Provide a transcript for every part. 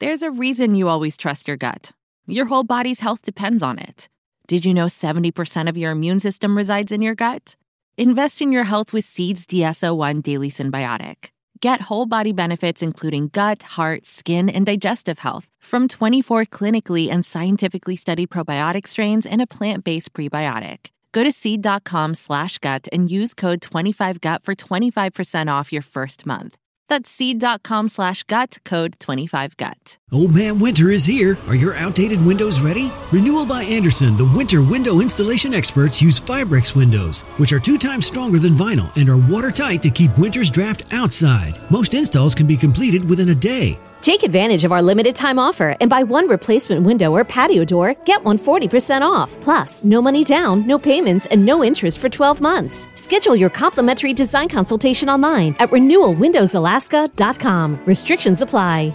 There's a reason you always trust your gut. Your whole body's health depends on it. Did you know 70% of your immune system resides in your gut? Invest in your health with Seeds DS-01 Daily Synbiotic. Get whole body benefits including gut, heart, skin, and digestive health from 24 clinically and scientifically studied probiotic strains and a plant-based prebiotic. Go to seed.com slash gut and use code 25gut for 25% off your first month. That's seed.com slash gut, code 25gut. Old Man Winter is here. Are your outdated windows ready? Renewal by Andersen, the winter window installation experts, use Fibrex windows, which are two times stronger than vinyl and are watertight to keep winter's draft outside. Most installs can be completed within a day. Take advantage of our limited time offer and buy one replacement window or patio door, get one 40% off. Plus, no money down, no payments, and no interest for 12 months. Schedule your complimentary design consultation online at renewalwindowsalaska.com. Restrictions apply.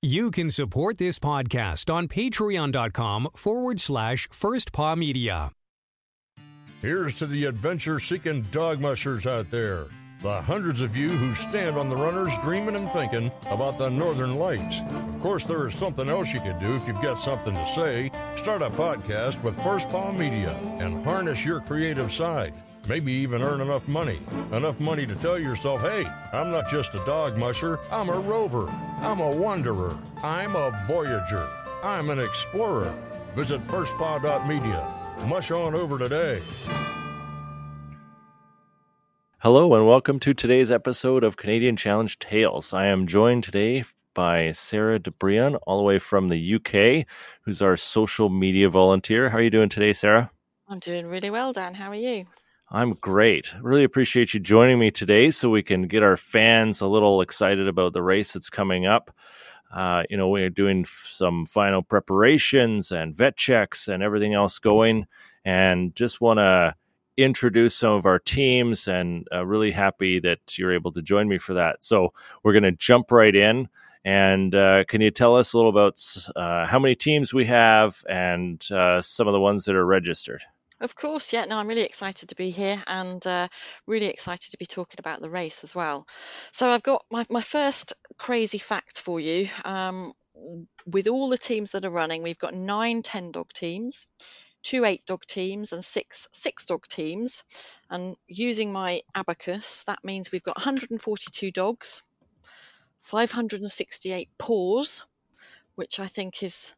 You can support this podcast on patreon.com forward slash first paw media. Here's to the adventure seeking dog mushers out there. The hundreds of you who stand on the runners dreaming and thinking about the northern lights. Of course, there is something else you can do if you've got something to say. Start a podcast with First Paw Media and harness your creative side. Maybe even earn enough money. Enough money to tell yourself, hey, I'm not just a dog musher, I'm a rover. I'm a wanderer. I'm a voyager. I'm an explorer. Visit firstpaw.media. Mush on over today. Hello, and welcome to today's episode of Canadian Challenge Tales. I am joined today by Sarah De Brion, all the way from the UK, who's our social media volunteer. How are you doing today, Sarah? I'm doing really well, Dan. How are you? I'm great. Really appreciate you joining me today so we can get our fans a little excited about the race that's coming up. Uh, you know, we're doing f- some final preparations and vet checks and everything else going, and just want to introduce some of our teams and uh, really happy that you're able to join me for that. So we're going to jump right in. And uh, can you tell us a little about uh, how many teams we have and uh, some of the ones that are registered? Of course, yeah. No, I'm really excited to be here and uh, really excited to be talking about the race as well. So I've got my, my first crazy fact for you. Um, with all the teams that are running, we've got nine 10 dog teams two eight dog teams and six six dog teams. And using my abacus, that means we've got 142 dogs, 568 paws, which I think is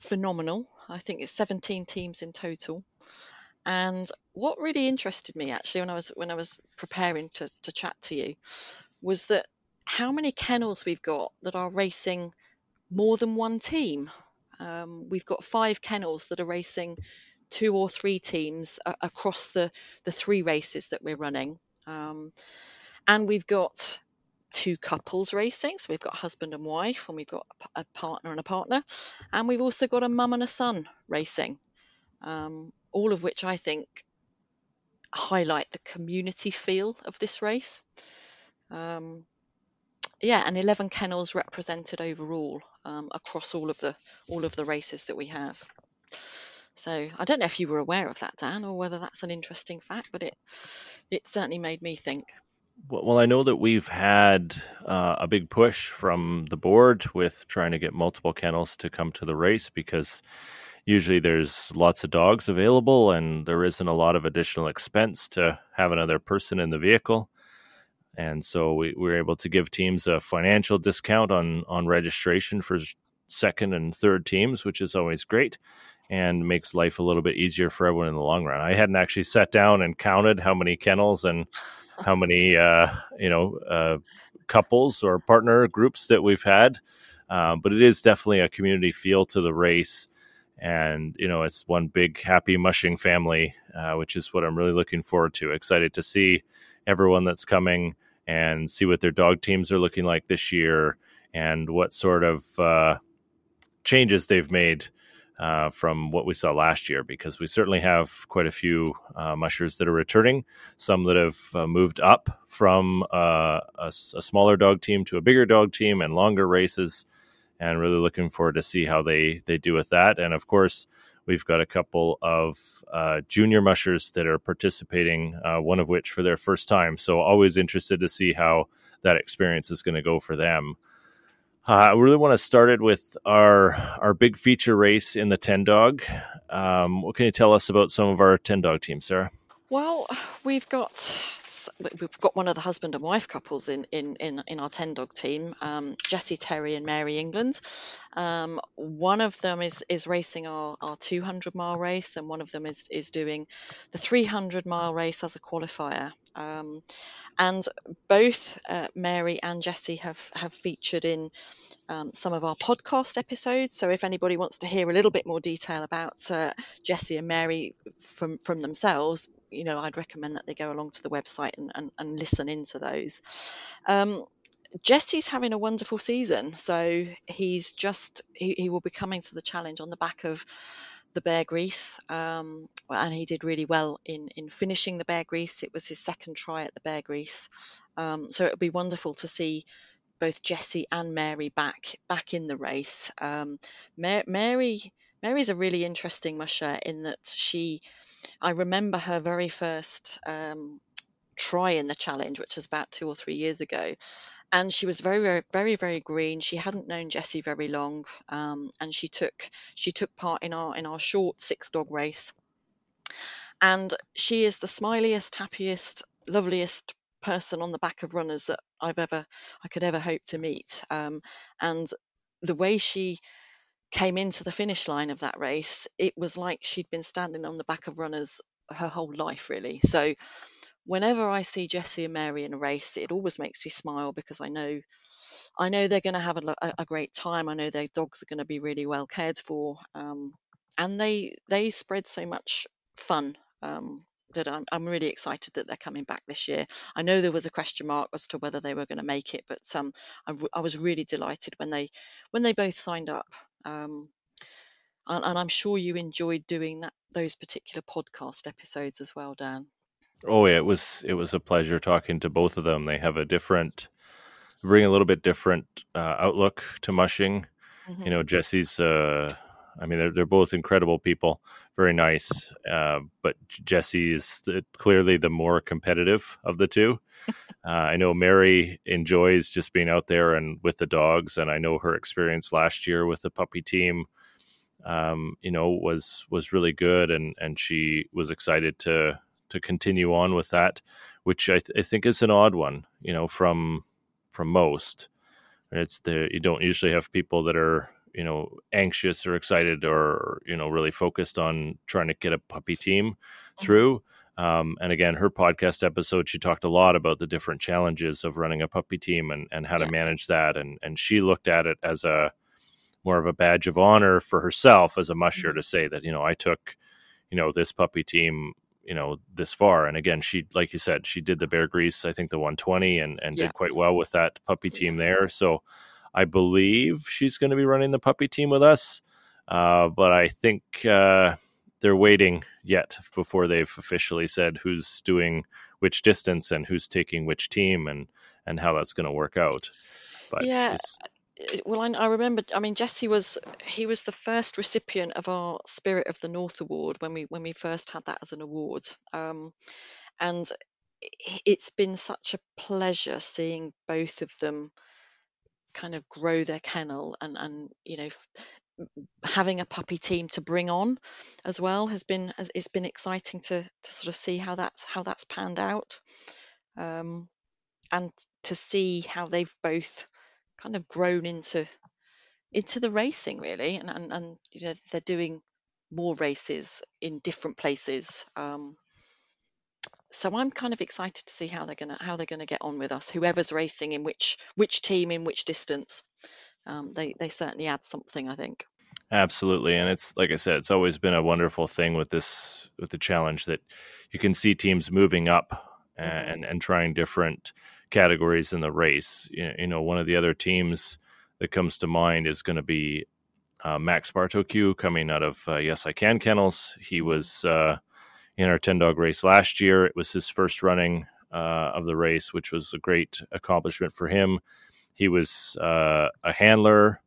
phenomenal. I think it's 17 teams in total. And what really interested me actually when I was when I was preparing to, to chat to you was that how many kennels we've got that are racing more than one team. Um, we've got five kennels that are racing two or three teams a- across the, the three races that we're running. Um, and we've got two couples racing. So we've got husband and wife, and we've got a partner and a partner. And we've also got a mum and a son racing, um, all of which I think highlight the community feel of this race. Um, yeah, and 11 kennels represented overall um, across all of the all of the races that we have. So I don't know if you were aware of that, Dan, or whether that's an interesting fact, but it it certainly made me think. Well, I know that we've had uh, a big push from the board with trying to get multiple kennels to come to the race because usually there's lots of dogs available and there isn't a lot of additional expense to have another person in the vehicle. And so we, we were able to give teams a financial discount on on registration for second and third teams, which is always great and makes life a little bit easier for everyone in the long run. I hadn't actually sat down and counted how many kennels and how many uh, you know uh, couples or partner groups that we've had, uh, but it is definitely a community feel to the race, and you know it's one big happy mushing family, uh, which is what I'm really looking forward to. Excited to see everyone that's coming and see what their dog teams are looking like this year and what sort of uh, changes they've made uh, from what we saw last year because we certainly have quite a few uh, mushers that are returning, some that have uh, moved up from uh, a, a, smaller dog team to a bigger dog team and longer races, and really looking forward to see how they they do with that. And of course, we've got a couple of uh, junior mushers that are participating, uh, one of which for their first time. So always interested to see how that experience is going to go for them. Uh, I really want to start it with our our big feature race in the ten dog. Um, what can you tell us about some of our ten dog teams, Sarah? Well, we've got we've got one of the husband and wife couples in in in, in our ten dog team, um, Jesse Terry and Mary England. Um, one of them is is racing our, our 200 mile race, and one of them is is doing the 300 mile race as a qualifier. Um, and both uh, Mary and Jesse have have featured in um, some of our podcast episodes. So if anybody wants to hear a little bit more detail about uh, Jesse and Mary from from themselves, you know, I'd recommend that they go along to the website and, and, and listen into those. Um, Jesse's having a wonderful season, so he's just he, he will be coming to the challenge on the back of the Bear Grease, um, and he did really well in in finishing the Bear Grease. It was his second try at the Bear Grease, um, so it would be wonderful to see both Jesse and Mary back back in the race. Um, Mary Mary's a really interesting musher in that she, I remember her very first um, try in the challenge, which was about two or three years ago, and she was very very very very green. She hadn't known Jesse very long um, and she took she took part in our in our short six dog race. And she is the smiliest happiest loveliest person on the back of runners that I've ever I could ever hope to meet. Um, and the way she came into the finish line of that race, it was like she'd been standing on the back of runners her whole life, really. So whenever I see Jesse and Mary in a race, it always makes me smile because I know I know they're going to have a, a, great time. I know their dogs are going to be really well cared for, um, and they they spread so much fun um, that I'm, I'm really excited that they're coming back this year. I know there was a question mark as to whether they were going to make it, but um, I, I, was really delighted when they when they both signed up. Um, and, and, I'm sure you enjoyed doing that those particular podcast episodes as well, Dan. Oh yeah, it was it was a pleasure talking to both of them. They have a different, bring a little bit different uh, outlook to mushing. Mm-hmm. You know, Jesse's. Uh, I mean, they're, they're both incredible people, very nice. Uh, but Jesse is clearly the more competitive of the two. uh, I know Mary enjoys just being out there and with the dogs, and I know her experience last year with the puppy team, um, you know, was was really good, and and she was excited to to continue on with that, which I, th- I think is an odd one, you know, from from most. It's the you don't usually have people that are you know anxious or excited or you know really focused on trying to get a puppy team mm-hmm. through um, and again her podcast episode she talked a lot about the different challenges of running a puppy team and, and how to manage that and and she looked at it as a more of a badge of honor for herself as a musher mm-hmm. to say that you know i took you know this puppy team you know this far and again she like you said she did the bear grease i think the 120 and and yeah. did quite well with that puppy team there so I believe she's going to be running the puppy team with us, uh, but I think uh, they're waiting yet before they've officially said who's doing which distance and who's taking which team and and how that's going to work out. But yeah. Well, I, I, remember. I mean, Jesse was he was the first recipient of our Spirit of the North award when we when we first had that as an award, um, and it's been such a pleasure seeing both of them kind of grow their kennel and and you know having a puppy team to bring on as well has been it's been exciting to to sort of see how that's how that's panned out. Um, and to see how they've both kind of grown into into the racing really and and, and you know they're doing more races in different places. Um, so I'm kind of excited to see how they're gonna how they're gonna get on with us. Whoever's racing in which which team in which distance, um, they they certainly add something. I think. Absolutely, and it's like I said, it's always been a wonderful thing with this with the challenge that you can see teams moving up and mm-hmm. and, trying different categories in the race. You, you know, one of the other teams that comes to mind is going to be uh, Max Bartoku coming out of uh, Yes I Can Kennels. He mm-hmm. was. Uh, in our 10 dog race last year. It was his first running uh, of the race, which was a great accomplishment for him. He was uh, a handler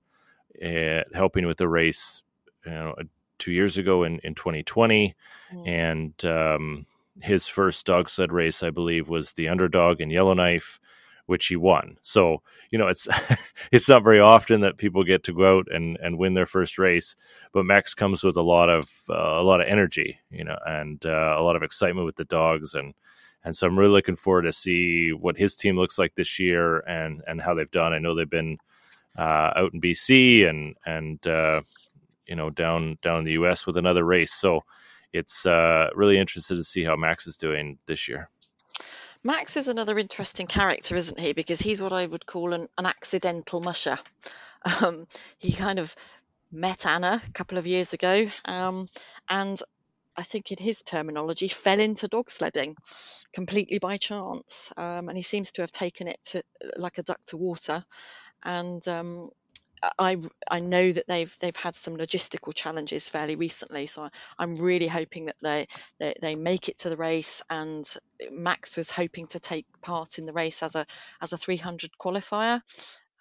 helping with the race you know, two years ago in, in 2020. Mm. And um, his first dog sled race, I believe, was the underdog in Yellowknife, which he won. So you know it's it's not very often that people get to go out and and win their first race, but Max comes with a lot of uh, a lot of energy, you know, and uh, a lot of excitement with the dogs and. And so I'm really looking forward to see what his team looks like this year and, and how they've done. I know they've been uh, out in BC and and uh, you know down down in the US with another race. So it's uh, really interested to see how Max is doing this year. Max is another interesting character, isn't he? Because he's what I would call an, an accidental musher. Um, he kind of met Anna a couple of years ago, um, and I think in his terminology, fell into dog sledding completely by chance. Um, and he seems to have taken it to like a duck to water. And um, I I know that they've they've had some logistical challenges fairly recently, so I'm really hoping that they, they they make it to the race. And Max was hoping to take part in the race as a as a 300 qualifier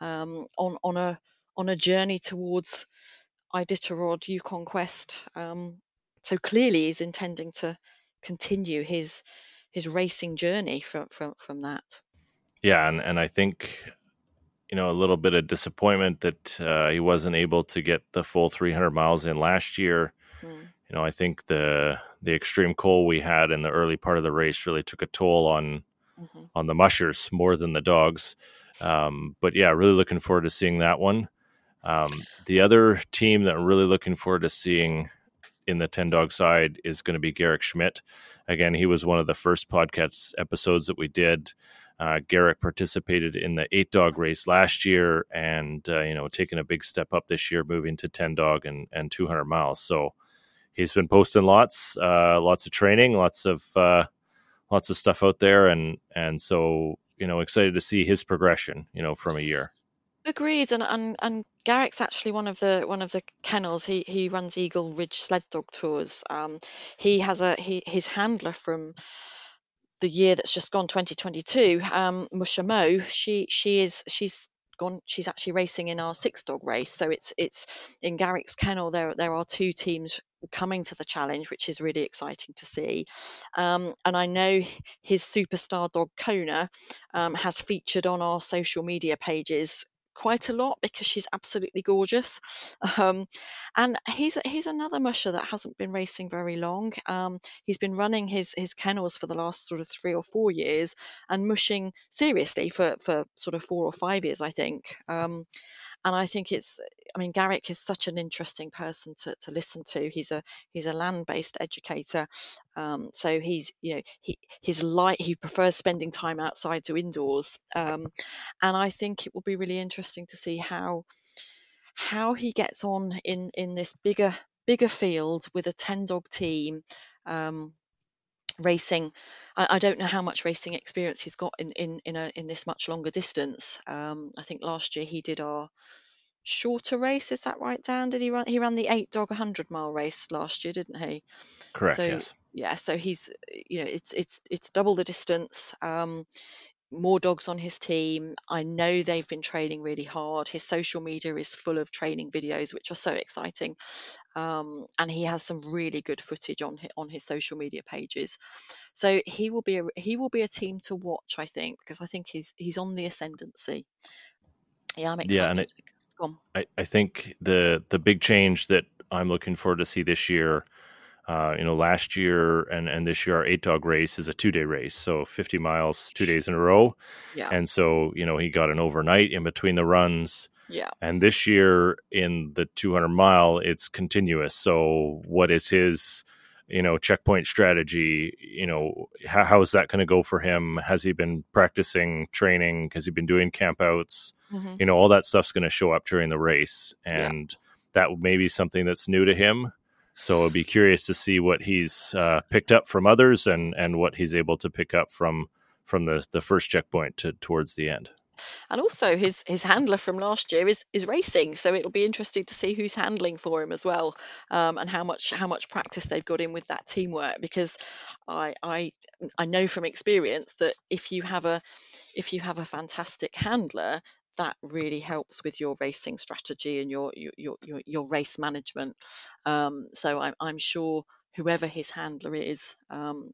um, on on a on a journey towards Iditarod Yukon Quest. Um, so clearly, he's intending to continue his his racing journey from from from that. Yeah, and and I think you know a little bit of disappointment that uh, he wasn't able to get the full 300 miles in last year. Mm. You know, I think the the extreme cold we had in the early part of the race really took a toll on mm-hmm. on the mushers more than the dogs. Um, but yeah, really looking forward to seeing that one. Um, the other team that I'm really looking forward to seeing in the 10 dog side is going to be Garrick Schmidt. Again, he was one of the first podcast episodes that we did. Uh, Garrick participated in the eight dog race last year, and uh, you know, taking a big step up this year, moving to ten dog and and two hundred miles. So he's been posting lots, uh, lots of training, lots of uh, lots of stuff out there, and and so you know, excited to see his progression. You know, from a year. Agreed, and, and and Garrick's actually one of the one of the kennels. He he runs Eagle Ridge Sled Dog Tours. Um, he has a he his handler from the year that's just gone 2022 um musha mo she she is she's gone she's actually racing in our six dog race. So it's it's in garrick's kennel there there are two teams coming to the challenge which is really exciting to see. Um, and i know his superstar dog kona um, has featured on our social media pages quite a lot because she's absolutely gorgeous. Um, and he's he's another musher that hasn't been racing very long. Um, he's been running his his kennels for the last sort of three or four years and mushing seriously for for sort of four or five years, I think. Um, and I think it's I mean Garrick is such an interesting person to, to listen to. He's a he's a land-based educator, um, so he's you know he his light he prefers spending time outside to indoors, um, and I think it will be really interesting to see how how he gets on in in this bigger bigger field with a 10 dog team. Um, racing I, I, don't know how much racing experience he's got in in in, a, in this much longer distance. Um, I think last year he did our shorter race. Is that right, Dan? Did he run? He ran the eight dog 100 mile race last year, didn't he? Correct. So yes. yeah, so he's you know it's it's it's double the distance. Um, more dogs on his team. I know they've been training really hard. His social media is full of training videos, which are so exciting. Um, and he has some really good footage on his, on his social media pages. So he will be a, he will be a team to watch, I think, because I think he's he's on the ascendancy. Yeah, I'm excited. Yeah, and it, I, I think the the big change that I'm looking forward to see this year uh, you know, last year and, and this year, our eight dog race is a two day race. So 50 miles, two days in a row. Yeah. And so, you know, he got an overnight in between the runs. Yeah. And this year in the 200 mile, it's continuous. So, what is his, you know, checkpoint strategy? You know, how, how is that going to go for him? Has he been practicing training? Has he been doing campouts? Mm-hmm. You know, all that stuff's going to show up during the race. And yeah. that may be something that's new to him so I'll be curious to see what he's uh, picked up from others and and what he's able to pick up from from the the first checkpoint to towards the end. And also his his handler from last year is is racing, so it'll be interesting to see who's handling for him as well, um, and how much how much practice they've got in with that teamwork. Because I I I know from experience that if you have a if you have a fantastic handler, that really helps with your racing strategy and your your your, your race management. Um, so I'm, I'm sure whoever his handler is, um,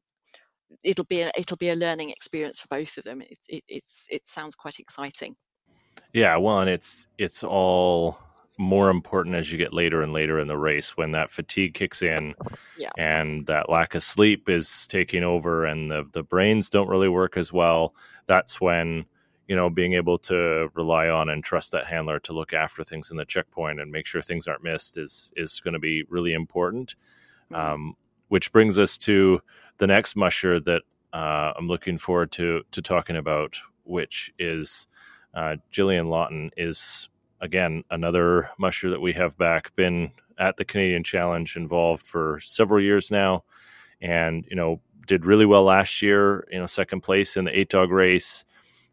it'll be a, it'll be a learning experience for both of them. It, it, it's it sounds quite exciting. Yeah, well, and it's it's all more important as you get later and later in the race when that fatigue kicks in yeah. and that lack of sleep is taking over and the, the brains don't really work as well that's when you know being able to rely on and trust that handler to look after things in the checkpoint and make sure things aren't missed is is going to be really important mm-hmm. um, which brings us to the next musher that uh, i'm looking forward to to talking about which is uh, Jillian Lawton is again, another musher that we have back, been at the Canadian Challenge involved for several years now, and you know did really well last year. You know, second place in the eight dog race,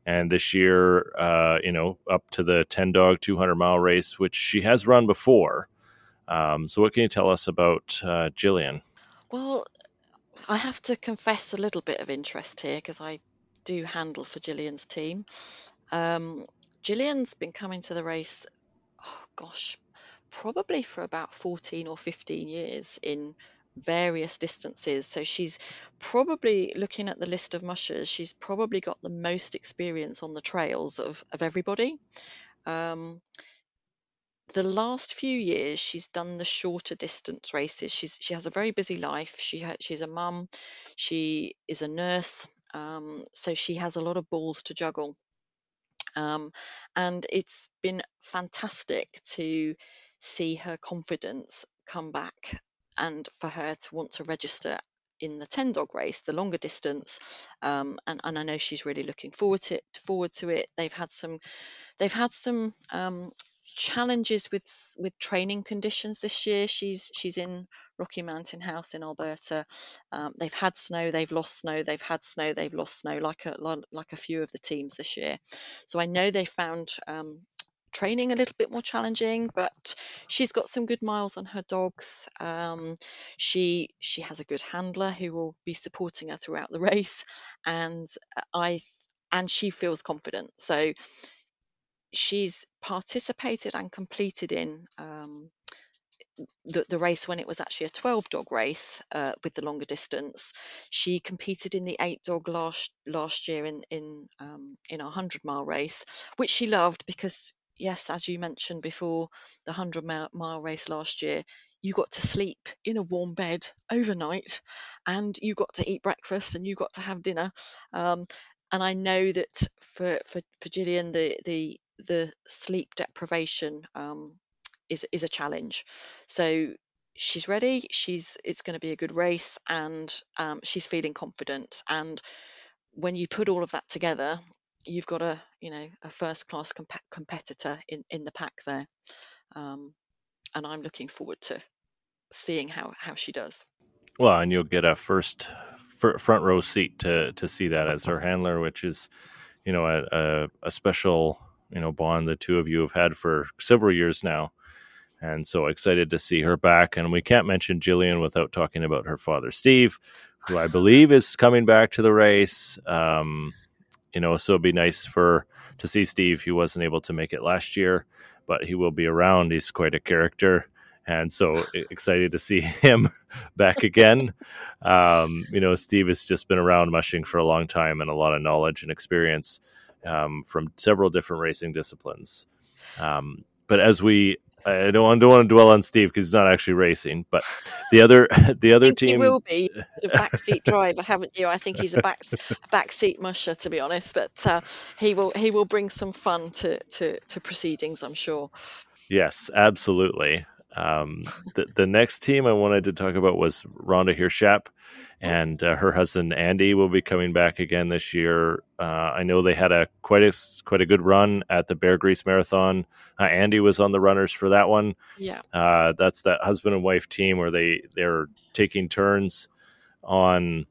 and this year, uh, you know, up to the ten dog two hundred mile race, which she has run before. Um, so, what can you tell us about uh, Jillian? Well, I have to confess a little bit of interest here because I do handle for Jillian's team. Um, Jillian's been coming to the race, oh gosh, probably for about 14 or 15 years in various distances. So she's probably looking at the list of mushers, she's probably got the most experience on the trails of, of everybody. Um, the last few years, she's done the shorter distance races. She's she has a very busy life. She ha- she's a mum, she is a nurse, um, so she has a lot of balls to juggle. Um, and it's been fantastic to see her confidence come back and for her to want to register in the 10 dog race, the longer distance. Um, and, and I know she's really looking forward to it, forward to it. They've had some, they've had some um, challenges with with training conditions this year. She's she's in Rocky Mountain House in Alberta. Um, they've had snow, they've lost snow, they've had snow, they've lost snow, like a like a few of the teams this year. So I know they found um, training a little bit more challenging, but she's got some good miles on her dogs. Um, she she has a good handler who will be supporting her throughout the race, and I and she feels confident. So she's participated and completed in um, the, the race when it was actually a 12 dog race uh, with the longer distance. She competed in the eight dog last last year in in um, in a 100 mile race, which she loved because yes, as you mentioned before, the 100 mile race last year, you got to sleep in a warm bed overnight, and you got to eat breakfast and you got to have dinner. Um, and I know that for for for Jillian, the the the sleep deprivation um, is is a challenge. So she's ready. She's it's going to be a good race, and um, she's feeling confident. And when you put all of that together, you've got a you know a first class comp- competitor in in the pack there. Um, and I'm looking forward to seeing how how she does. Well, and you'll get a first front row seat to to see that as her handler, which is you know a, a, a special you know bond the two of you have had for several years now and so excited to see her back and we can't mention jillian without talking about her father steve who i believe is coming back to the race um, you know so it'd be nice for to see steve he wasn't able to make it last year but he will be around he's quite a character and so excited to see him back again. Um, you know, Steve has just been around mushing for a long time and a lot of knowledge and experience um, from several different racing disciplines. Um, but as we, I don't, don't want to dwell on Steve because he's not actually racing. But the other, the other team he will be a backseat driver, haven't you? I think he's a back a backseat musher, to be honest. But uh, he will he will bring some fun to to, to proceedings, I'm sure. Yes, absolutely. Um, the, the next team I wanted to talk about was Rhonda Hirschap, and uh, her husband Andy will be coming back again this year. Uh, I know they had a quite a quite a good run at the Bear Grease Marathon. Uh, Andy was on the runners for that one. Yeah, uh, that's that husband and wife team where they they're taking turns on.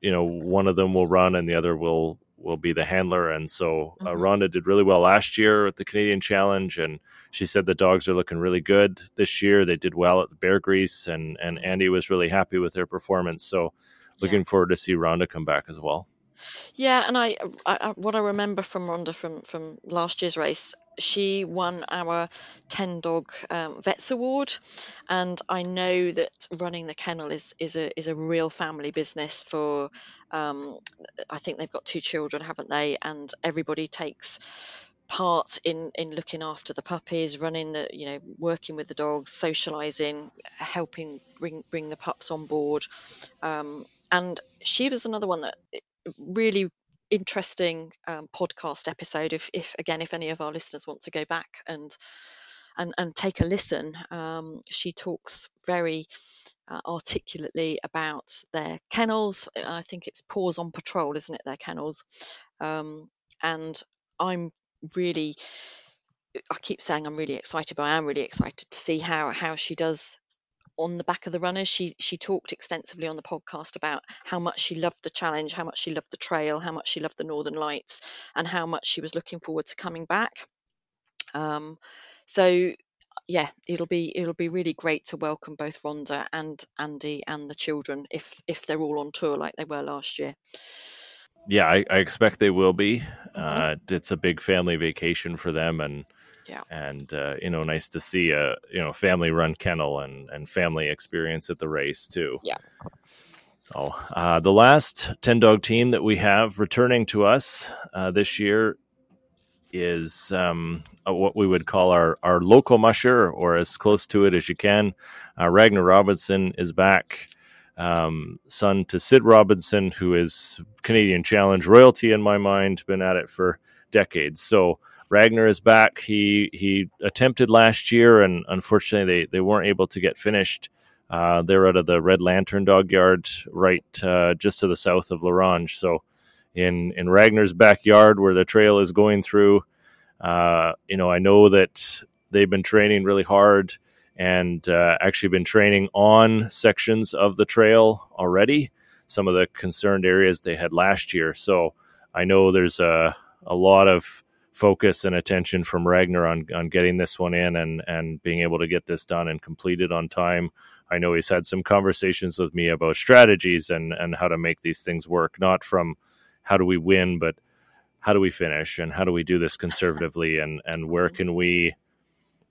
You know, one of them will run and the other will will be the handler. And so uh, mm-hmm. Rhonda did really well last year at the Canadian Challenge, and she said the dogs are looking really good this year. They did well at the Bear Grease, and and Andy was really happy with their performance. So looking yeah. forward to see Rhonda come back as well. Yeah, and I, I, what I remember from Rhonda from from last year's race, she won our ten dog um, vets award, and I know that running the kennel is is a is a real family business for. Um, I think they've got two children, haven't they? And everybody takes part in in looking after the puppies, running the you know working with the dogs, socializing, helping bring bring the pups on board. Um, and she was another one that really interesting um, podcast episode. If, if again, if any of our listeners want to go back and and, and take a listen, um, she talks very uh, articulately about their kennels. I think it's Paws on Patrol, isn't it? Their kennels, um, and I'm really. I keep saying I'm really excited, but I am really excited to see how how she does on the back of the runners. She she talked extensively on the podcast about how much she loved the challenge, how much she loved the trail, how much she loved the Northern Lights, and how much she was looking forward to coming back. Um, so yeah, it'll be it'll be really great to welcome both Rhonda and Andy and the children if if they're all on tour like they were last year. Yeah, I, I expect they will be. Mm-hmm. Uh, it's a big family vacation for them, and yeah. And uh, you know, nice to see a you know family run kennel and and family experience at the race too. Yeah. Oh, uh, the last ten dog team that we have returning to us uh, this year is um, what we would call our our local musher, or as close to it as you can. Uh, Ragnar Robinson is back. Um, son to Sid Robinson, who is Canadian Challenge royalty in my mind, been at it for decades. So Ragnar is back. He he attempted last year, and unfortunately, they, they weren't able to get finished. Uh, they're out of the Red Lantern Dog Yard, right uh, just to the south of La Ronge. So, in in Ragnar's backyard, where the trail is going through, uh, you know, I know that they've been training really hard and uh, actually been training on sections of the trail already. Some of the concerned areas they had last year. So, I know there's a a lot of focus and attention from Ragnar on on getting this one in and and being able to get this done and completed on time. I know he's had some conversations with me about strategies and and how to make these things work, not from how do we win, but how do we finish and how do we do this conservatively and and where can we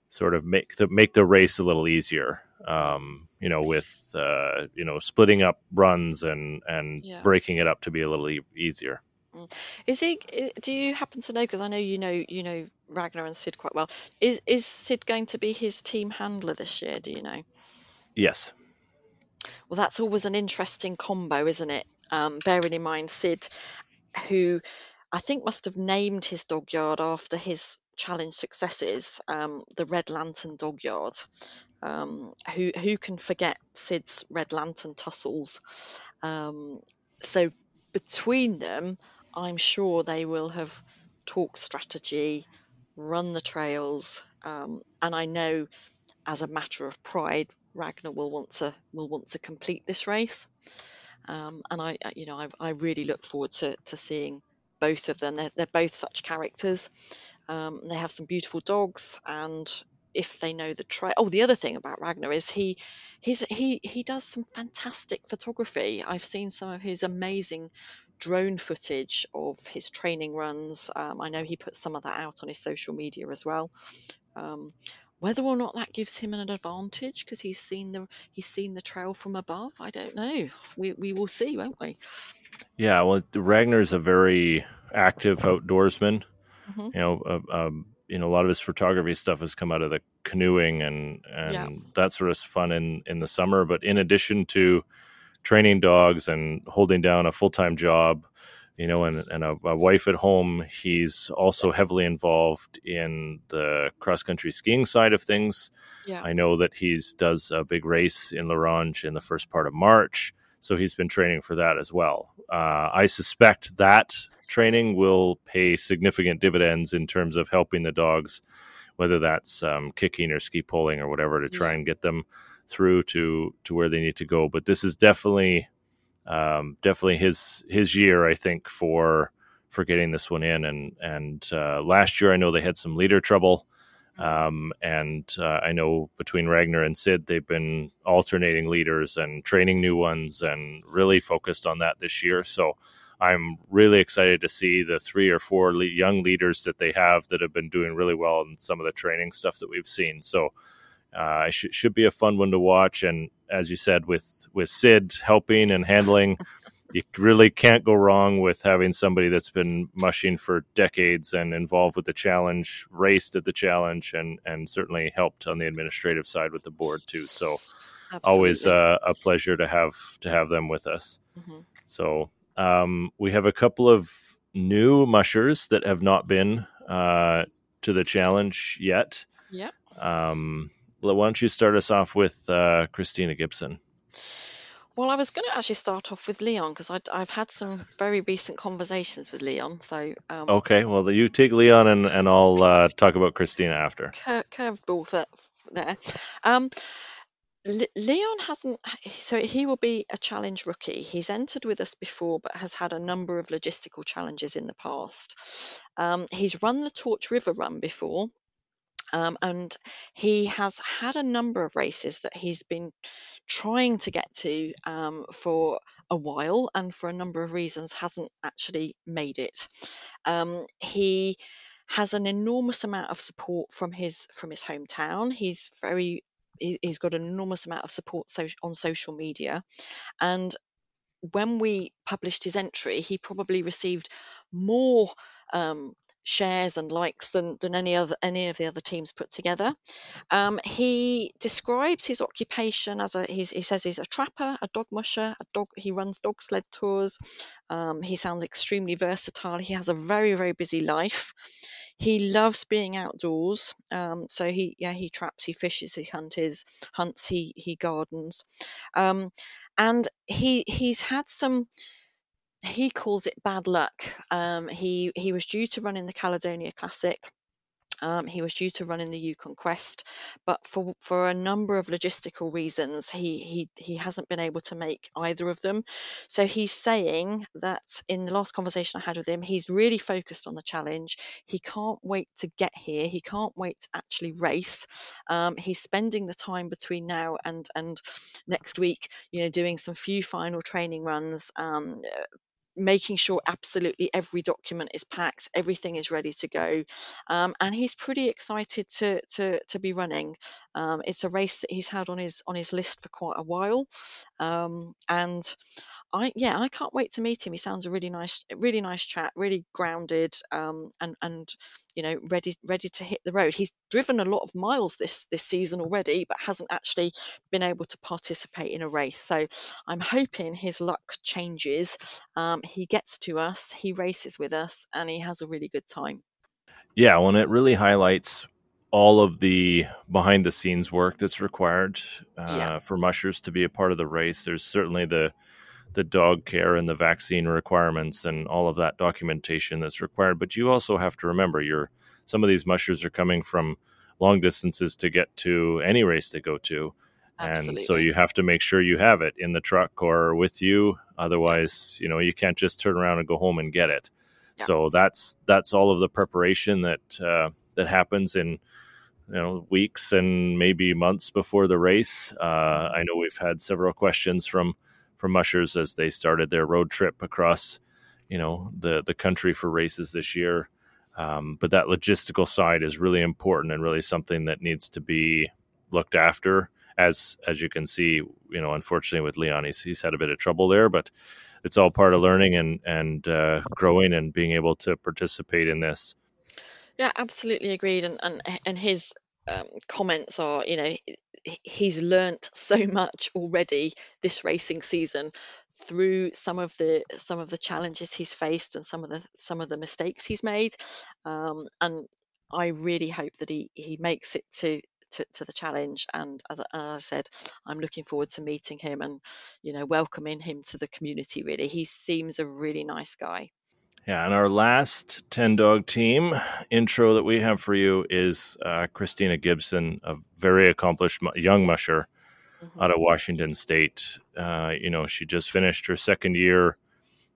sort of make the make the race a little easier. Um, you know, with uh, you know splitting up runs and and yeah. breaking it up to be a little e- easier. Mm. Is he? Do you happen to know? Because I know you know you know Ragnar and Sid quite well. Is is Sid going to be his team handler this year? Do you know? Yes. Well, that's always an interesting combo, isn't it? Um, bearing in mind Sid, who I think must have named his dog yard after his challenge successes, um, the Red Lantern Dog Yard. Um, who who can forget Sid's Red Lantern tussles? Um, so between them, I'm sure they will have talked strategy, run the trails, um, and I know as a matter of pride, Ragnar will want to will want to complete this race. Um, and I, you know, I, I, really look forward to, to seeing both of them. They're, they're both such characters. Um, they have some beautiful dogs, and if they know the trail. Oh, the other thing about Ragnar is he he's he he does some fantastic photography. I've seen some of his amazing drone footage of his training runs. Um, I know he puts some of that out on his social media as well. Um, whether or not that gives him an advantage because he's seen the he's seen the trail from above, I don't know. We we will see, won't we? Yeah, well, Ragnar's a very active outdoorsman. Mm-hmm. You know, uh, um, you know, a lot of his photography stuff has come out of the canoeing and and yeah. that sort of fun in in the summer. But in addition to training dogs and holding down a full time job, you know, and, and a, a, wife at home. He's also heavily involved in the cross country skiing side of things. Yeah. I know that he's does a big race in La Ronge in the first part of March, so he's been training for that as well. Uh, I suspect that training will pay significant dividends in terms of helping the dogs, whether that's um, kicking or ski poling or whatever, to try yeah. and get them through to to where they need to go. But this is definitely um, definitely his his year, I think, for for getting this one in. And and uh, last year, I know they had some leader trouble. Mm-hmm. Um, and uh, I know between Ragnar and Sid, they've been alternating leaders and training new ones and really focused on that this year. So I'm really excited to see the three or four le- young leaders that they have that have been doing really well in some of the training stuff that we've seen. So uh, it sh- should be a fun one to watch. And as you said, with with Sid helping and handling, you really can't go wrong with having somebody that's been mushing for decades and involved with the challenge, raced at the challenge, and and certainly helped on the administrative side with the board too. So Absolutely. always uh, a pleasure to have to have them with us. Mhm. So um, we have a couple of new mushers that have not been uh, to the challenge yet. Yep. Um, why don't you start us off with uh, Christina Gibson? Well, I was going to actually start off with Leon because I've had some very recent conversations with Leon. So um, Okay, well you take Leon and and I'll uh, talk about Christina after. cur- curveball th- there. Um, Le- Leon hasn't, so he will be a challenge rookie. He's entered with us before, but has had a number of logistical challenges in the past. Um, he's run the Torch River Run before, um, and he has had a number of races that he's been trying to get to um, for a while, and for a number of reasons hasn't actually made it. Um, he has an enormous amount of support from his from his hometown. He's very he- he's got an enormous amount of support so, on social media and when we published his entry he probably received more um, shares and likes than, than any other any of the other teams put together um, he describes his occupation as a he says he's a trapper a dog musher a dog he runs dog sled tours um, he sounds extremely versatile he has a very very busy life he loves being outdoors. Um, so he yeah he traps, he fishes, he hunts, hunts, he he gardens, um, and he he's had some. He calls it bad luck. Um, he he was due to run in the Caledonia Classic. Um, he was due to run in the Yukon Quest, but for for a number of logistical reasons, he he he hasn't been able to make either of them. So he's saying that in the last conversation I had with him, he's really focused on the challenge. He can't wait to get here. He can't wait to actually race. Um, he's spending the time between now and and next week, you know, doing some few final training runs. Um, making sure absolutely every document is packed, everything is ready to go, um, and he's pretty excited to to to be running. Um, it's a race that he's had on his on his list for quite a while, um, and I yeah I can't wait to meet him. He sounds a really nice really nice chat, really grounded, um, and and you know ready ready to hit the road. He's driven a lot of miles this this season already, but hasn't actually been able to participate in a race. So I'm hoping his luck changes. Um, he gets to us, he races with us, and he has a really good time. Yeah, well, and it really highlights all of the behind the scenes work that's required uh, Yeah. for mushers to be a part of the race. There's certainly the the dog care and the vaccine requirements and all of that documentation that's required. But you also have to remember, you're some of these mushers are coming from long distances to get to any race they go to. And so you have to make sure you have it in the truck or with you. Otherwise, you know, you can't just turn around and go home and get it. Yeah. So that's that's all of the preparation that uh, that happens in you know weeks and maybe months before the race. Uh, I know we've had several questions from from mushers as they started their road trip across you know the the country for races this year. Um, but that logistical side is really important and really something that needs to be looked after. As as you can see, you know, unfortunately with Leon, he's, he's had a bit of trouble there, but it's all part of learning and and uh, growing and being able to participate in this. Yeah, absolutely agreed. And and and his um, comments are, you know, he's learnt so much already this racing season through some of the some of the challenges he's faced and some of the some of the mistakes he's made. Um, and I really hope that he he makes it to. To, to the challenge and as, I- as I said I'm looking forward to meeting him and you know welcoming him to the community really he seems a really nice guy Yeah, and our last 10 dog team intro that we have for you is uh, Christina Gibson, a very accomplished mu- young musher Mhm. out of Washington State. Uh, you know, she just finished her second year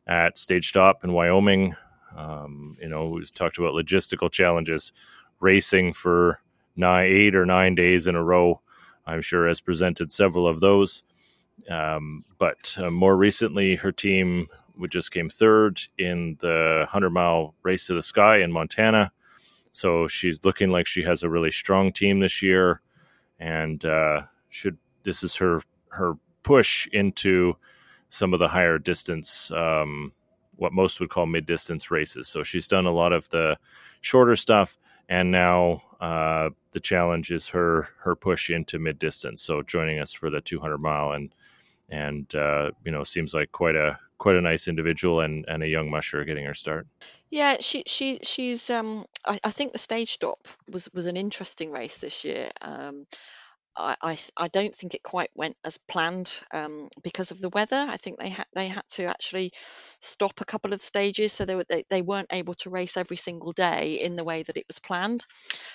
at Stage Stop in Wyoming. Um, you know, we talked about logistical challenges, racing for nine, eight or nine days in a row. I'm sure has presented several of those. Um, but uh, more recently, her team we just came third in the 100 mile race to the sky in Montana. So she's looking like she has a really strong team this year, and uh, should this is her her push into some of the higher distance, um, what most would call mid distance races. So she's done a lot of the shorter stuff, and now uh, the challenge is her her push into mid distance. So joining us for the 200 mile and and uh, you know seems like quite a quite a nice individual and, and a young musher getting her start. Yeah, she she she's um I, I think the stage stop was was an interesting race this year. Um, I, I, I don't think it quite went as planned um, because of the weather. I think they had they had to actually stop a couple of stages, so they were they, they weren't able to race every single day in the way that it was planned.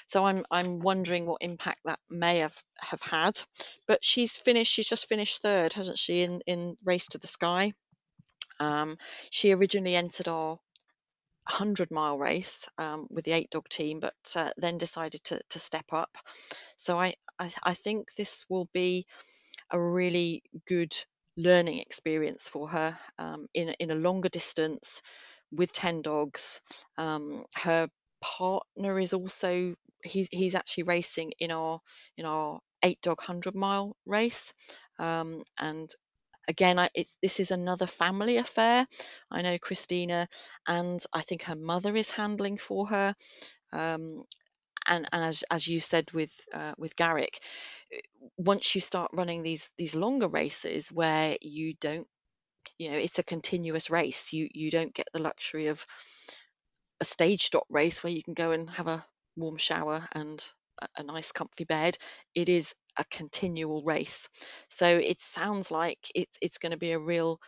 So I'm I'm wondering what impact that may have have had. But she's finished. She's just finished third, hasn't she? In in race to the sky. Um, she originally entered our 100 mile race um, with the eight dog team, but uh, then decided to, to step up. So I, I, I think this will be a really good learning experience for her um, in, in a longer distance with 10 dogs. Um, her partner is also he's he's actually racing in our in our eight dog 100 mile race um, and again, I, this is another family affair. I know Christina, and I think her mother is handling for her. Um, and, and as, as you said with uh, with Garrick, once you start running these these longer races where you don't, you know, it's a continuous race. You you don't get the luxury of a stage stop race where you can go and have a warm shower and a nice comfy bed. It is a continual race. So it sounds like it's it's going to be a real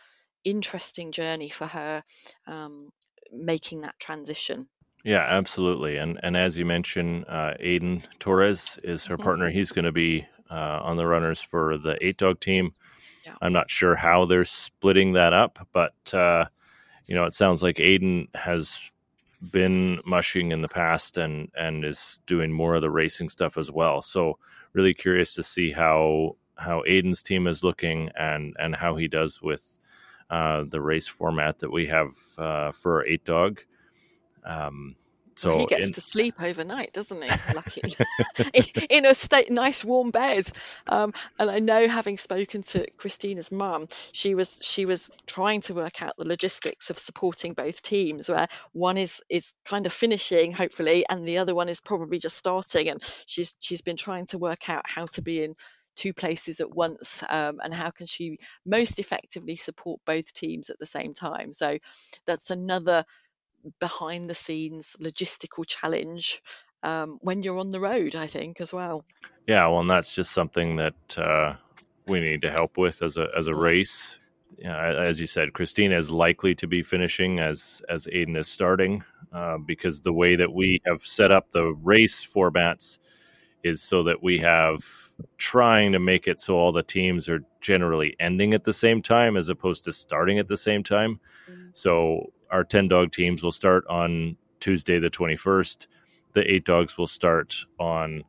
interesting journey for her um, making that transition. Yeah, absolutely. And and as you mentioned, uh, Aiden Torres is her mm-hmm. partner. He's going to be uh, on the runners for the eight dog team. Yeah. I'm not sure how they're splitting that up, but uh, you know, it sounds like Aiden has been mushing in the past and and is doing more of the racing stuff as well. So really curious to see how how Aiden's team is looking and and how he does with uh, the race format that we have uh, for eight dog. Um, so he gets in... to sleep overnight, doesn't he? Lucky in a state, nice warm bed. Um, and I know, having spoken to Christina's mum, she was she was trying to work out the logistics of supporting both teams, where one is is kind of finishing, hopefully, and the other one is probably just starting. And she's she's been trying to work out how to be in two places at once um, and how can she most effectively support both teams at the same time so that's another behind the scenes logistical challenge um, when you're on the road, I think, as well. Yeah, well, and that's just something that uh, we need to help with as a as a race. You know, as you said, Christina is likely to be finishing as as Aiden is starting uh, because the way that we have set up the race formats is so that we have trying to make it so all the teams are generally ending at the same time as opposed to starting at the same time. Mm-hmm. So our 10 dog teams will start on Tuesday, the 21st. The eight dogs will start on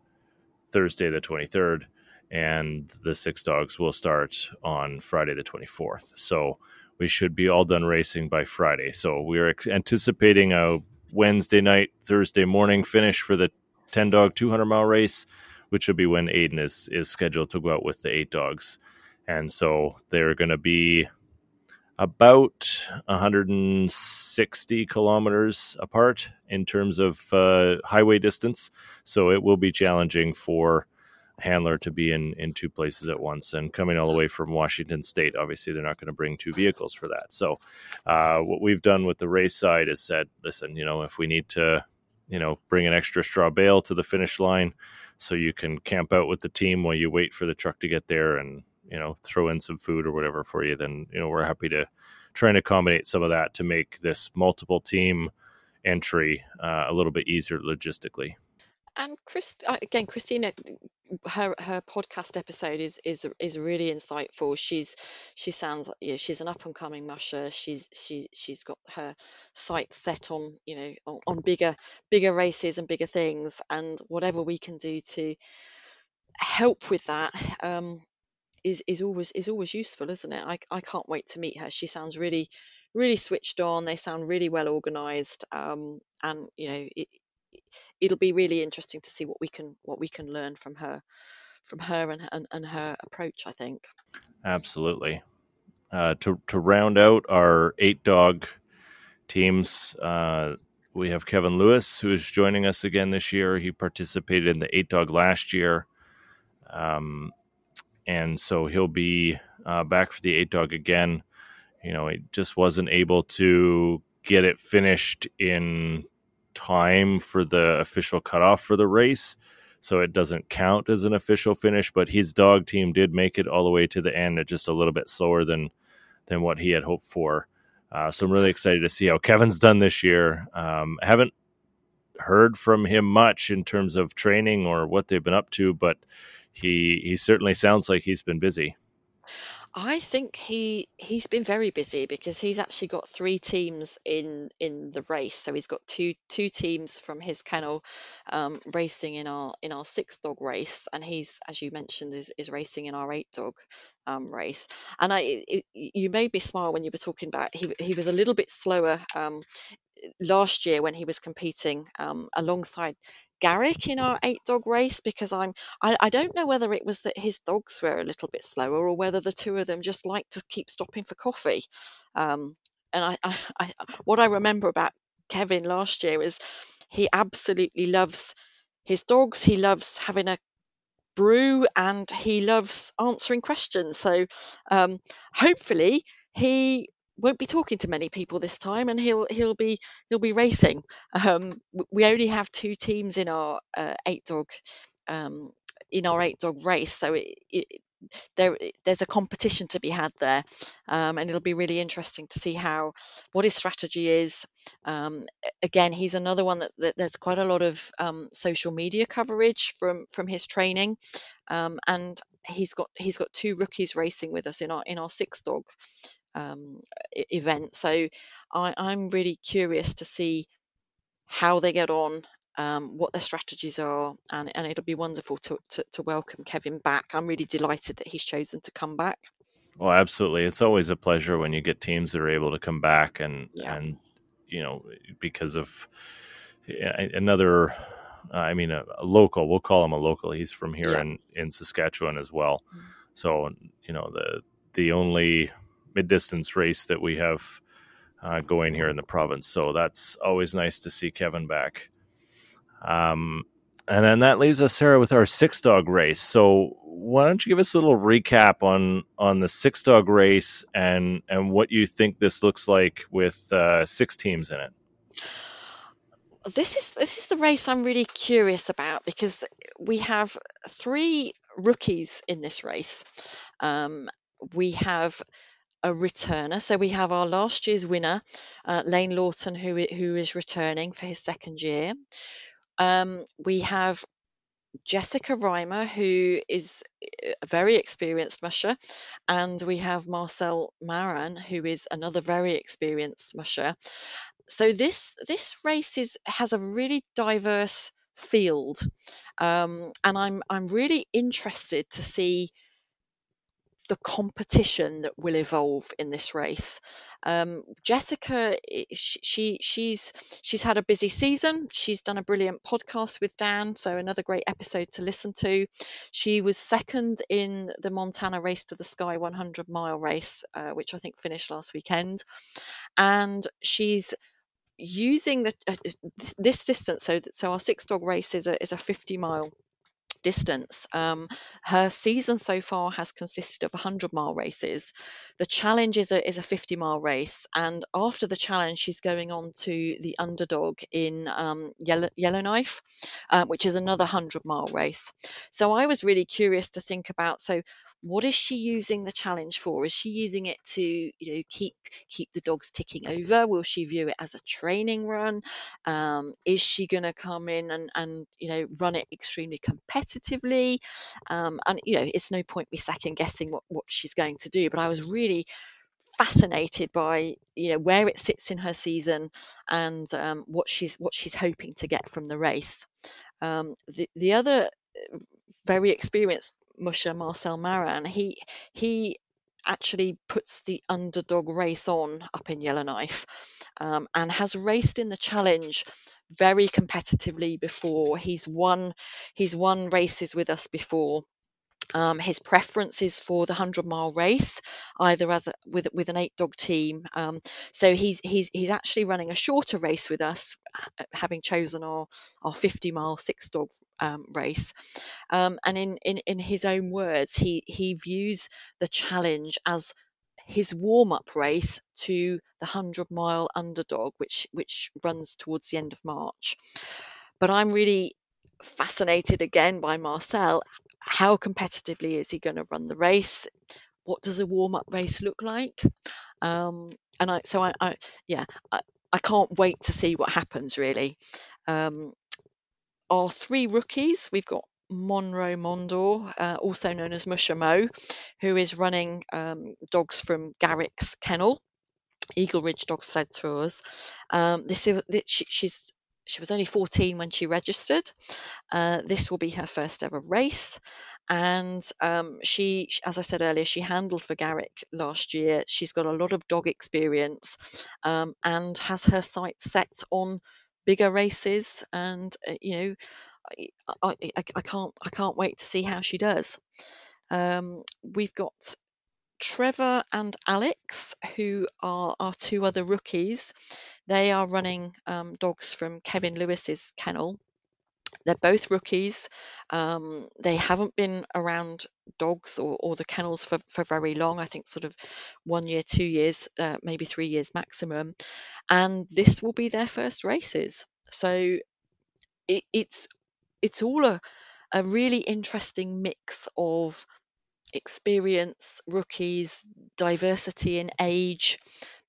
Thursday, the 23rd. And the six dogs will start on Friday, the 24th. So we should be all done racing by Friday. So we are anticipating a Wednesday night, Thursday morning finish for the 10 dog 200 mile race, which will be when Aiden is, is scheduled to go out with the eight dogs. And so they're going to be about 160 kilometers apart in terms of uh, highway distance. So it will be challenging for handler to be in in two places at once and coming all the way from washington state obviously they're not going to bring two vehicles for that so uh, what we've done with the race side is said listen you know if we need to you know bring an extra straw bale to the finish line so you can camp out with the team while you wait for the truck to get there and you know throw in some food or whatever for you, then you know we're happy to try and accommodate some of that to make this multiple team entry uh, a little bit easier logistically. And Chris, uh, again, Christina, her her podcast episode is is is really insightful. She's she sounds yeah, she's an up and coming musher. She's she she's got her sights set on you know on, on bigger bigger races and bigger things. And whatever we can do to help with that, um, is is always is always useful, isn't it? I I can't wait to meet her. She sounds really really switched on. They sound really well organised, um, and you know it, it'll be really interesting to see what we can what we can learn from her from her and, and, and her approach. I think. Absolutely. Uh, to to round out our eight dog teams, uh, we have Kevin Lewis, who is joining us again this year. He participated in the eight dog last year, um, and so he'll be uh, back for the eight dog again. You know, he just wasn't able to get it finished in time for the official cutoff for the race so it doesn't count as an official finish. But his dog team did make it all the way to the end, just a little bit slower than than what he had hoped for. Uh, so I'm really excited to see how Kevin's done this year. Um, I haven't heard from him much in terms of training or what they've been up to, but he he certainly sounds like he's been busy. I think he he's been very busy because he's actually got three teams in in the race. So he's got two two teams from his kennel um, racing in our in our six dog race, and he's as you mentioned is, is racing in our eight dog um, race. And I it, you made me smile when you were talking about he he was a little bit slower um, last year when he was competing um, alongside Garrick in our eight dog race because I'm I, I don't know whether it was that his dogs were a little bit slower or whether the two of them just like to keep stopping for coffee. Um, and I, I, I what I remember about Kevin last year is he absolutely loves his dogs. He loves having a brew and he loves answering questions. So um, hopefully he won't be talking to many people this time, and he'll he'll be he'll be racing. Um, we only have two teams in our uh, eight dog um, in our eight dog race, so it, it, there there's a competition to be had there, um, and it'll be really interesting to see how what his strategy is. Um, again, he's another one that, that, there's quite a lot of um, social media coverage from from his training, um, and he's got he's got two rookies racing with us in our in our six dog um, event. So I, I'm really curious to see how they get on, um, what their strategies are, and, and it'll be wonderful to, to, to, welcome Kevin back. I'm really delighted that he's chosen to come back. Well, absolutely. It's always a pleasure when you get teams that are able to come back and, yeah. and you know, because of another, I mean, a, a, local, we'll call him a local. He's from here yeah. in, in Saskatchewan as well. Mm-hmm. So, you know, the, the only mid distance race that we have uh, going here in the province. So that's always nice to see Kevin back. Um, and then that leaves us, Sarah, with our six dog race. So why don't you give us a little recap on on the six dog race and and what you think this looks like with uh, six teams in it? This is this is the race I'm really curious about because we have three rookies in this race. Um, we have a returner. So we have our last year's winner, uh, Lane Lawton, who who is returning for his second year. Um, we have Jessica Reimer, who is a very experienced musher, and we have Marcel Maran, who is another very experienced musher. So this this race is has a really diverse field, um, and I'm I'm really interested to see the competition that will evolve in this race. Um, Jessica, she she's she's had a busy season. She's done a brilliant podcast with Dan, so another great episode to listen to. She was second in the Montana Race to the Sky 100 mile race, uh, which I think finished last weekend, and she's using the uh, this distance. So so our six dog race is a is a 50 mile distance. Um, her season so far has consisted of 100 mile races. The challenge is a, is a 50 mile race, and after the challenge, she's going on to the underdog in um, Yellow, Yellowknife, uh, which is another 100 mile race. So I was really curious to think about so what is she using the challenge for? Is she using it to, you know, keep keep the dogs ticking over? Will she view it as a training run? Um, is she going to come in and and you know run it extremely competitively? Um, and you know, it's no point me second guessing what what she's going to do. But I was really fascinated by you know where it sits in her season and um, what she's what she's hoping to get from the race. Um, the the other uh, very experienced musher Marcel Maran, he he actually puts the underdog race on up in Yellowknife um, and has raced in the challenge very competitively before. He's won he's won races with us before. Um, his preference is for the hundred mile race, either as a, with with an eight dog team. Um, so he's he's he's actually running a shorter race with us, having chosen our our fifty mile six dog um, race. Um, and in, in in his own words, he he views the challenge as his warm up race to the 100 mile underdog, which, which runs towards the end of March. But I'm really fascinated again by Marcel. How competitively is he going to run the race? What does a warm up race look like? Um, and I, so I, I yeah, I, I, can't wait to see what happens really. Um, our three rookies, we've got Monroe Mondor, uh, also known as Musha Mo, who is running um, dogs from Garrick's kennel, Eagle Ridge Dog Sled Tours. Um, this, she, she's she was only 14 when she registered. Uh, this will be her first ever race. And um, she, as I said earlier, she handled for Garrick last year. She's got a lot of dog experience um, and has her sights set on bigger races. And, uh, you know, I, I, can't I can't wait to see how she does. Um, we've got Trevor and Alex, who are our two other rookies. They are running um, dogs from Kevin Lewis's kennel. They're both rookies. Um, they haven't been around dogs or, or the kennels for, for very long. I think sort of one year, two years, uh, maybe three years maximum. And this will be their first races. So it, it's it's all a, a really interesting mix of experience, rookies, diversity in age,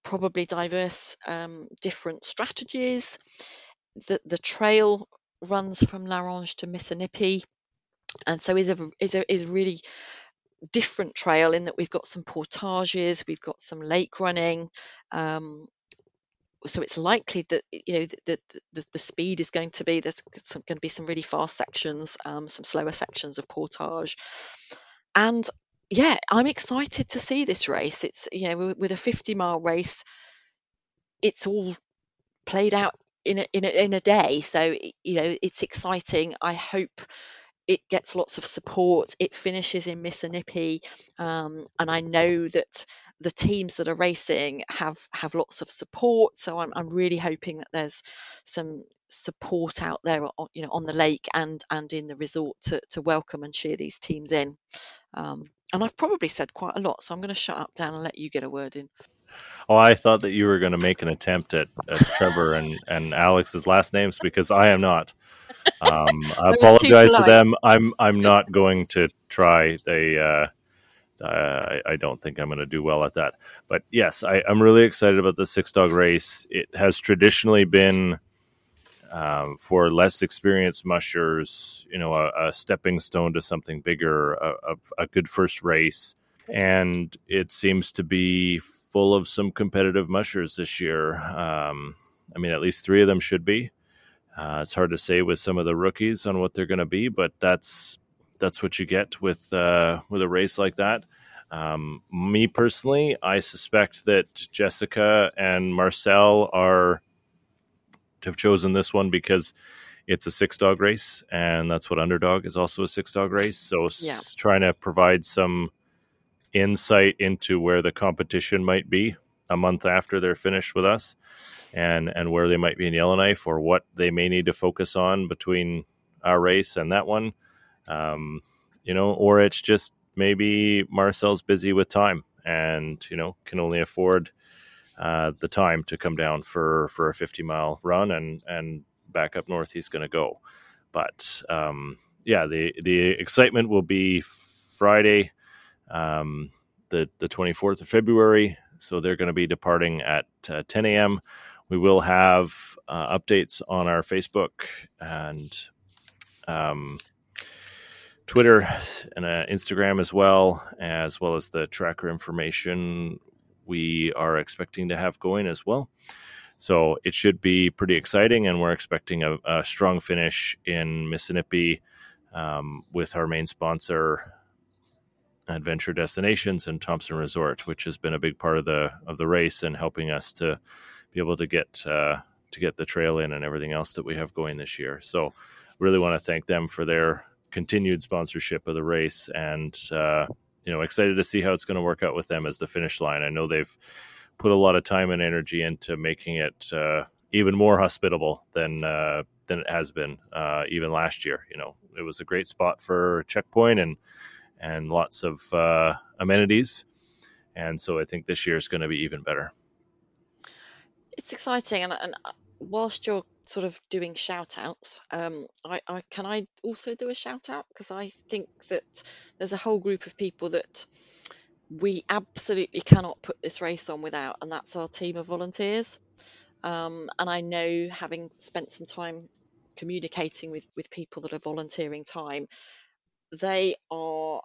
probably diverse um, different strategies. The, the trail runs from La Ronge to Missinipe, and so is a is a is really different trail in that we've got some portages, we've got some lake running, um, so it's likely that you know the, the, the speed is going to be there's some, going to be some really fast sections, um, some slower sections of portage, and yeah, I'm excited to see this race. It's you know with a 50 mile race, it's all played out in a, in a, in a day, so you know it's exciting. I hope it gets lots of support. It finishes in Missinipe, um, and I know that the teams that are racing have have lots of support. So I'm, I'm really hoping that there's some support out there, on, you know, on the lake and and in the resort to, to welcome and cheer these teams in. Um, and I've probably said quite a lot, so I'm going to shut up down and let you get a word in. Oh, I thought that you were going to make an attempt at, at Trevor and, and Alex's last names because I am not. Um, I apologize to them. I'm I'm not going to try. They uh, I, I, don't think I'm going to do well at that. But yes, I, am really excited about the six dog race. It has traditionally been um, for less experienced mushers, you know, a, a stepping stone to something bigger, a, a, a, good first race. And it seems to be full of some competitive mushers this year. Um, I mean, at least three of them should be. Uh, it's hard to say with some of the rookies on what they're going to be, but that's that's what you get with uh, with a race like that. Um, me personally, I suspect that Jessica and Marcel are have chosen this one because it's a six dog race, and that's what underdog is also a six dog race. So, yeah. s- trying to provide some insight into where the competition might be a month after they're finished with us, and and where they might be in Yellowknife or what they may need to focus on between our race and that one. Um, you know, or it's just maybe Marcel's busy with time and you know can only afford uh, the time to come down for for a 50 mile run and and back up north he's going to go. But um, yeah, the the excitement will be Friday, um, the the 24th of February. So they're going to be departing at uh, 10 a.m. We will have uh, updates on our Facebook and um, Twitter and uh, Instagram as well, as well as the tracker information we are expecting to have going as well. So it should be pretty exciting, and we're expecting a, a strong finish in Missinipe um, with our main sponsor, Adventure Destinations and Thompson Resort, which has been a big part of the of the race and helping us to be able to get uh, to get the trail in and everything else that we have going this year. So, really want to thank them for their continued sponsorship of the race, and uh, you know, excited to see how it's going to work out with them as the finish line. I know they've put a lot of time and energy into making it uh, even more hospitable than uh, than it has been uh, even last year. You know, it was a great spot for checkpoint and and lots of uh, amenities. And so I think this year is going to be even better. It's exciting, and, and whilst you're sort of doing shout outs, um, I, I can I also do a shout out because I think that there's a whole group of people that we absolutely cannot put this race on without, and that's our team of volunteers. Um, and I know, having spent some time communicating with, with people that are volunteering time, they are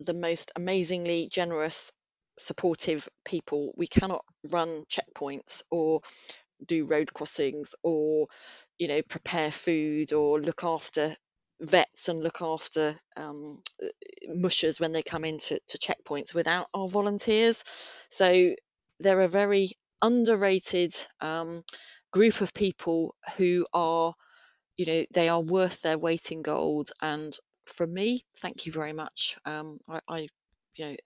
the most amazingly generous, supportive people. We cannot run checkpoints or do road crossings or, you know, prepare food or look after vets and look after um, mushers when they come into to checkpoints without our volunteers. So they're a very underrated um, group of people who are, you know, they are worth their weight in gold. And from me, thank you very much. Um, I, I, you know,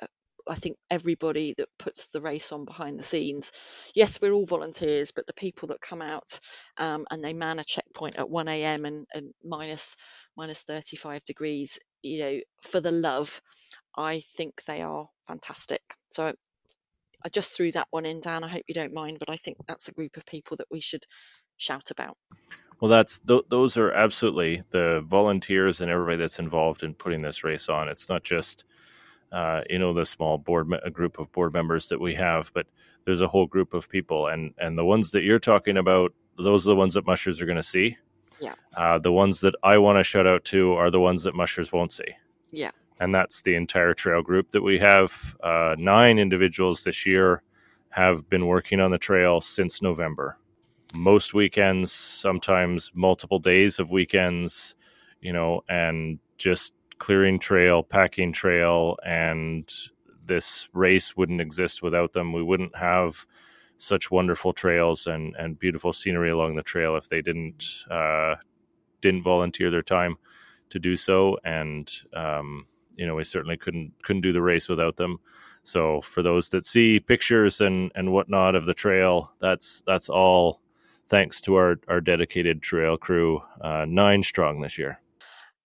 I think everybody that puts the race on behind the scenes, yes, we're all volunteers, but the people that come out um, and they man a checkpoint at 1 a.m. and, and minus minus 35 degrees, you know, for the love, I think they are fantastic. So I just threw that one in, Dan. I hope you don't mind, but I think that's a group of people that we should shout about. Well, that's th- those are absolutely the volunteers and everybody that's involved in putting this race on. It's not just uh, you know the small board a group of board members that we have, but there's a whole group of people, and and the ones that you're talking about, those are the ones that mushers are going to see. Yeah. Uh, the ones that I want to shout out to are the ones that mushers won't see. Yeah and that's the entire trail group that we have. Uh, nine individuals this year have been working on the trail since November. Most weekends, sometimes multiple days of weekends, you know, and just clearing trail, packing trail, and this race wouldn't exist without them. We wouldn't have such wonderful trails and, and beautiful scenery along the trail if they didn't uh, didn't volunteer their time to do so. And um, you know we certainly couldn't couldn't do the race without them. So for those that see pictures and and whatnot of the trail, that's that's all thanks to our our dedicated trail crew, uh, nine strong this year.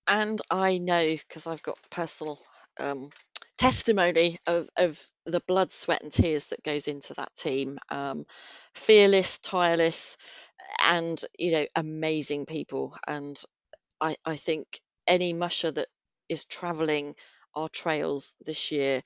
And I know because I've got personal um, testimony of, of the blood, sweat, and tears that goes into that team. Um, fearless, tireless, and you know, amazing people. And I, I think any musher that is traveling our trails this year.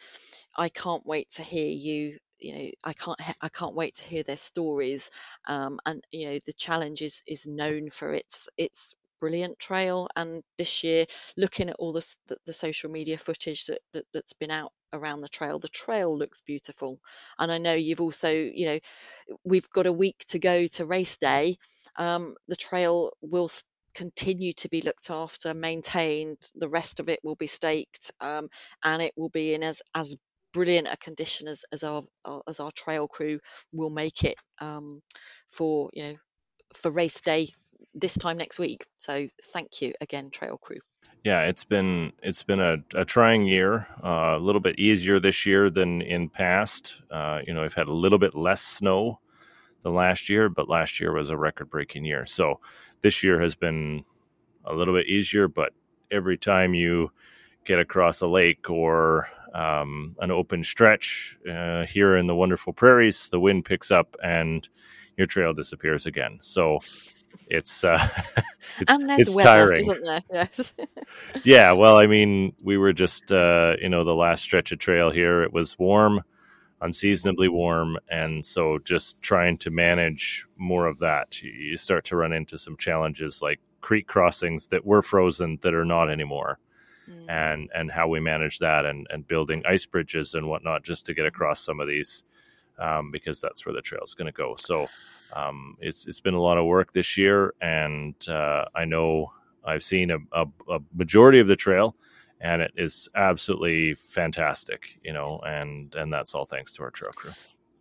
I can't wait to hear you. You know, I can't. I can't wait to hear their stories. Um, and you know, the challenge is is known for its its brilliant trail. And this year, looking at all the the, social media footage that, that that's been out around the trail, the trail looks beautiful. And I know you've also, you know, we've got a week to go to race day. Um, the trail will continue to be looked after, maintained. The rest of it will be staked, um, and it will be in as as brilliant a condition as as our, as our trail crew will make it um, for you know for race day this time next week. So thank you again, trail crew. Yeah, it's been it's been a, a trying year. Uh, a little bit easier this year than in past. Uh, you know, we've had a little bit less snow than last year, but last year was a record breaking year. So this year has been a little bit easier, but every time you get across a lake or um, an open stretch uh, here in the wonderful prairies, the wind picks up and your trail disappears again. So it's uh, it's, and there's it's weather, tiring. isn't there? Yes. yeah, well, I mean, we were just uh, you know the last stretch of trail here. It was warm unseasonably warm. And so just trying to manage more of that, you start to run into some challenges like creek crossings that were frozen that are not anymore. Mm. And and how we manage that and, and building ice bridges and whatnot just to get across some of these um, because that's where the trail is going to go. So um, it's it's been a lot of work this year, and uh, I know I've seen a, a, a majority of the trail, and it is absolutely fantastic, you know, and and that's all thanks to our trail crew.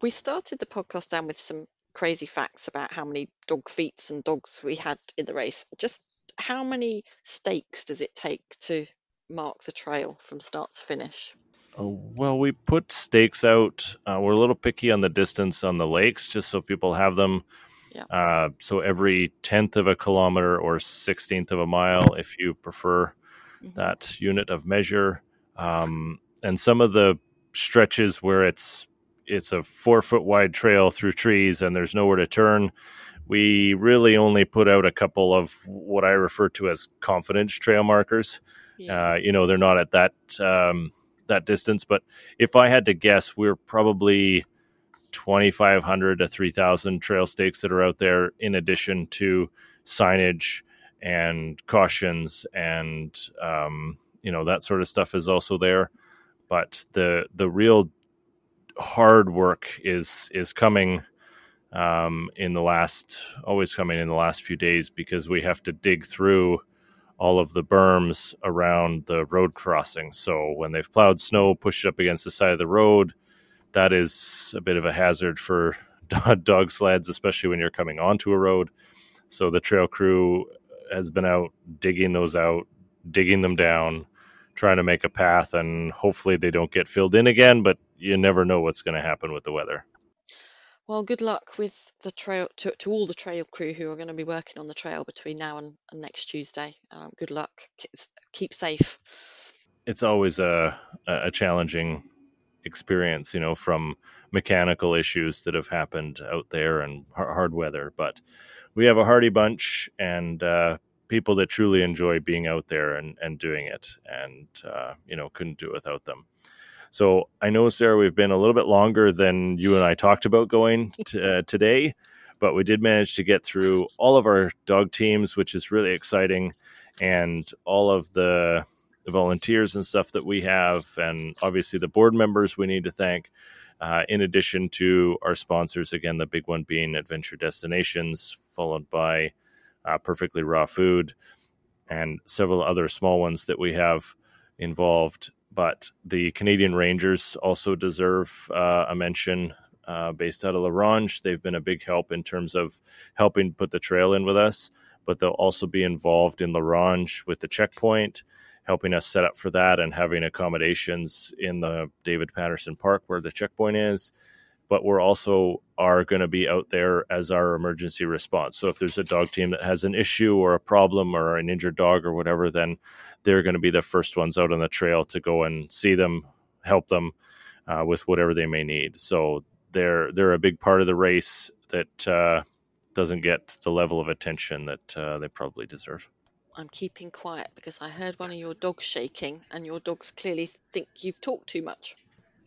We started the podcast down with some crazy facts about how many dog feet and dogs we had in the race. Just how many stakes does it take to mark the trail from start to finish? Oh, well, we put stakes out. Uh, we're a little picky on the distance on the lakes, just so people have them. Yeah. Uh, so every tenth of a kilometer or sixteenth of a mile, if you prefer Mhm. that unit of measure. Um, and some of the stretches where it's it's a four foot wide trail through trees and there's nowhere to turn. We really only put out a couple of what I refer to as confidence trail markers. Yeah. Uh, you know, they're not at that um, that distance, but if I had to guess, we're probably 2,500 to 3,000 trail stakes that are out there, in addition to signage and cautions and um, you know that sort of stuff is also there. But the the real hard work is is coming um, in the last always coming in the last few days because we have to dig through all of the berms around the road crossings. So when they've plowed snow, pushed it up against the side of the road, that is a bit of a hazard for dog sleds, especially when you're coming onto a road. So the trail crew has been out digging those out, digging them down, trying to make a path, and hopefully they don't get filled in again. But you never know what's going to happen with the weather. Well, good luck with the trail to, to all the trail crew who are going to be working on the trail between now and, and next Tuesday. Um, good luck. Keep, safe. It's always a a challenging experience, you know, from mechanical issues that have happened out there and hard weather. But we have a hardy bunch and uh, people that truly enjoy being out there and, and doing it, and uh, you know, couldn't do it without them. So I know, Sarah, we've been a little bit longer than you and I talked about going to, uh, today, but we did manage to get through all of our dog teams, which is really exciting, and all of the, the volunteers and stuff that we have, and obviously the board members we need to thank. Uh, in addition to our sponsors, again, the big one being Adventure Destinations, followed by uh, Perfectly Raw Food, and several other small ones that we have involved but the Canadian Rangers also deserve uh, a mention. Uh, based out of La Ronge, they've been a big help in terms of helping put the trail in with us, but they'll also be involved in La Ronge with the checkpoint, helping us set up for that and having accommodations in the David Patterson Park where the checkpoint is. But we're also are going to be out there as our emergency response. So if there's a dog team that has an issue or a problem or an injured dog or whatever, then they're going to be the first ones out on the trail to go and see them, help them uh, with whatever they may need. So they're they're a big part of the race that uh, doesn't get the level of attention that uh, they probably deserve. I'm keeping quiet because I heard one of your dogs shaking, and your dogs clearly think you've talked too much.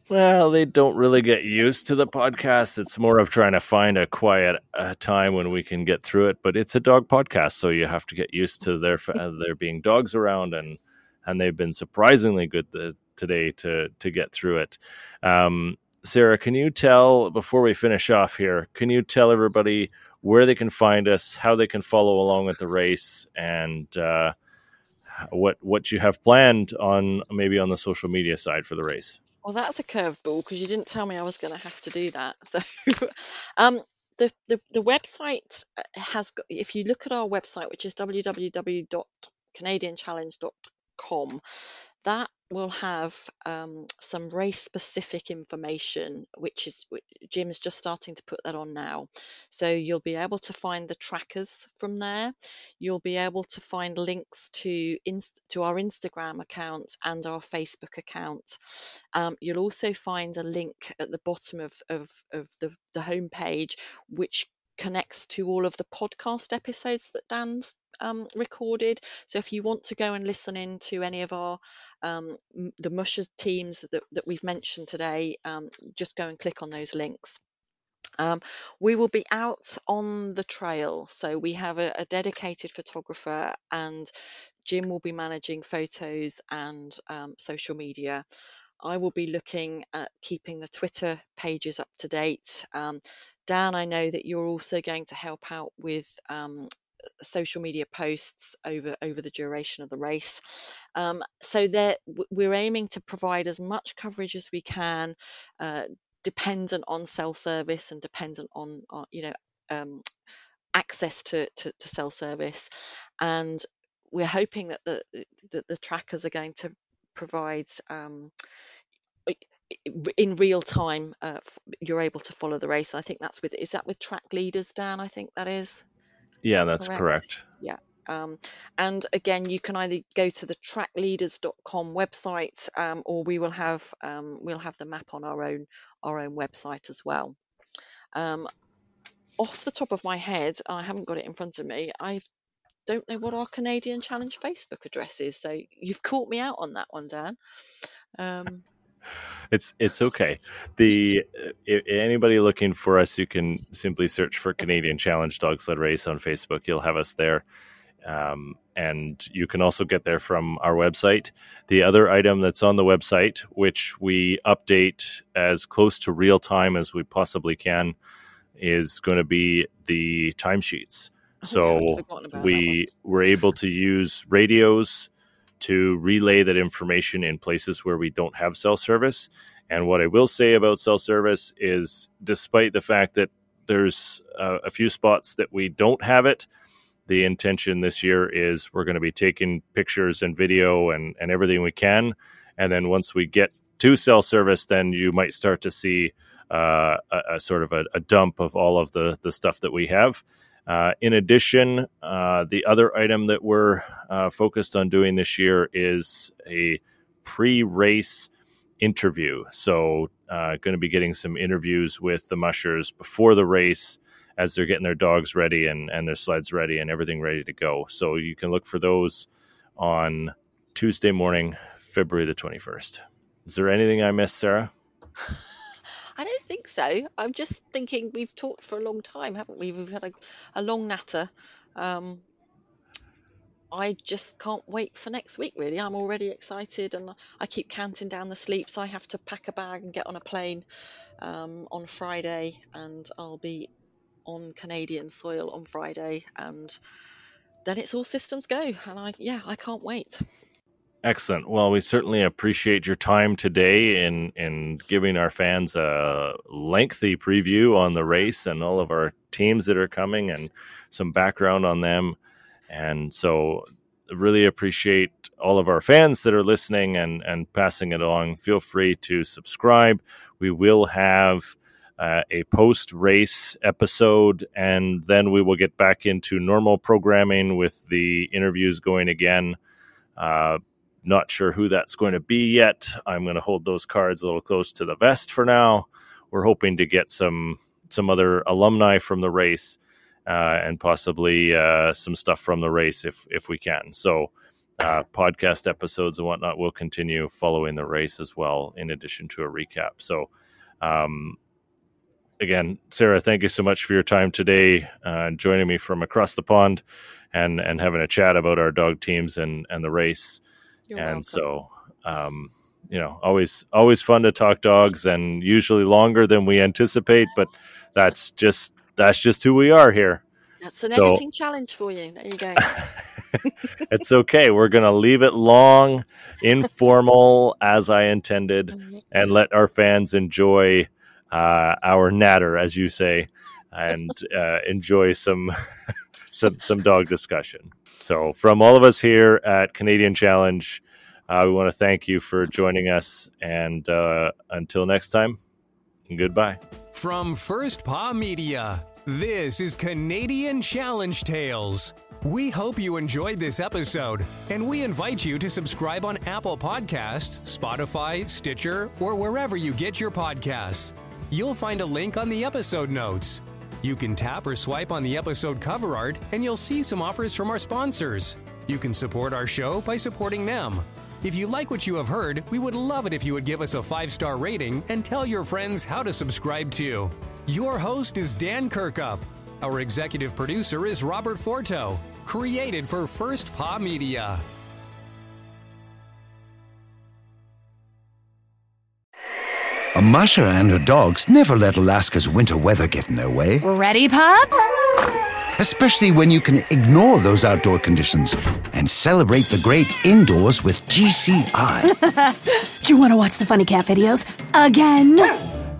Well, they don't really get used to the podcast. It's more of trying to find a quiet uh, time when we can get through it. But it's a dog podcast, so you have to get used to there uh, there being dogs around, and and they've been surprisingly good the, today to to get through it. Um, Sarah, can you tell before we finish off here? Can you tell everybody where they can find us, how they can follow along with the race, and uh, what what you have planned on maybe on the social media side for the race? Well, that's a curveball because you didn't tell me I was going to have to do that. So, um, the, the the website uh, has got. If you look at our website, which is www.canadianchallenge.com, that will have um, some race specific information, which is Jim's just starting to put that on now. So you'll be able to find the trackers from there. You'll be able to find links to inst- to our Instagram account and our Facebook account. Um, you'll also find a link at the bottom of, of, of the, the homepage, which connects to all of the podcast episodes that Dan's um, recorded. So if you want to go and listen in to any of our um, the Musher teams that, that we've mentioned today, um, just go and click on those links. Um, we will be out on the trail, so we have a, a dedicated photographer, and Jim will be managing photos and um, social media. I will be looking at keeping the Twitter pages up to date. Um, Dan, I know that you're also going to help out with um, social media posts over over the duration of the race. Um, so we're aiming to provide as much coverage as we can, uh, dependent on cell service and dependent on, on you know um, access to, to, to cell service. And we're hoping that the that the trackers are going to provide um, in real time uh, you're able to follow the race. I think that's with is that with track leaders dan i think that is, is yeah that that's correct? correct, yeah um, and again you can either go to the trackleaders.com website um, or we will have um, we'll have the map on our own our own website as well. Um, off the top of my head i haven't got it in front of me i don't know what our canadian challenge facebook address is so you've caught me out on that one dan. Um, it's it's okay. The anybody looking for us, you can simply search for Canadian Challenge Dog Sled Race on Facebook. You'll have us there. Um, and you can also get there from our website. The other item that's on the website, which we update as close to real time as we possibly can, is going to be the timesheets. Oh, so we were able to use radios to relay that information in places where we don't have cell service. And what I will say about cell service is, despite the fact that there's uh, a few spots that we don't have it, the intention this year is we're going to be taking pictures and video and, and everything we can. And then once we get to cell service, then you might start to see uh, a, a, sort of a, a, dump of all of the, the stuff that we have. Uh, in addition, uh, the other item that we're uh, focused on doing this year is a pre race interview. So, uh, going to be getting some interviews with the mushers before the race as they're getting their dogs ready and, and their sleds ready and everything ready to go. So, you can look for those on Tuesday morning, February the 21st. Is there anything I missed, Sarah? So. I'm just thinking we've talked for a long time, haven't we? We've had a, a long natter. Um, I just can't wait for next week, really. I'm already excited and I keep counting down the sleeps. I have to pack a bag and get on a plane um, on Friday, and I'll be on Canadian soil on Friday. And then it's all systems go. And I, yeah, I can't wait. Excellent. Well, we certainly appreciate your time today in in giving our fans a lengthy preview on the race and all of our teams that are coming and some background on them. And so really appreciate all of our fans that are listening and and passing it along. Feel free to subscribe. We will have uh, a post race episode, and then we will get back into normal programming with the interviews going again. Uh, not sure who that's going to be yet. I'm going to hold those cards a little close to the vest for now. We're hoping to get some some other alumni from the race uh, and possibly uh, some stuff from the race if if we can. So uh, podcast episodes and whatnot will continue following the race as well, in addition to a recap. So. Um, again, Sarah, thank you so much for your time today, uh, joining me from across the pond, and and having a chat about our dog teams and and the race. You're and welcome. so um, you know always always fun to talk dogs and usually longer than we anticipate but that's just that's just who we are here that's an so, editing challenge for you there you go it's okay we're gonna leave it long informal as i intended mm-hmm. and let our fans enjoy uh, our natter as you say and uh, enjoy some some some dog discussion so, from all of us here at Canadian Challenge, uh, we want to thank you for joining us. And uh, until next time, goodbye. From First Paw Media, this is Canadian Challenge Tales. We hope you enjoyed this episode, and we invite you to subscribe on Apple Podcasts, Spotify, Stitcher, or wherever you get your podcasts. You'll find a link on the episode notes. You can tap or swipe on the episode cover art, and you'll see some offers from our sponsors. You can support our show by supporting them. If you like what you have heard, we would love it if you would give us a five star rating and tell your friends how to subscribe too. Your host is Dan Kirkup. Our executive producer is Robert Forto. Created for First Paw Media. A musher and her dogs never let Alaska's winter weather get in their way. Ready, pups? especially when you can ignore those outdoor conditions and celebrate the great indoors with GCI. you want to watch the funny cat videos again?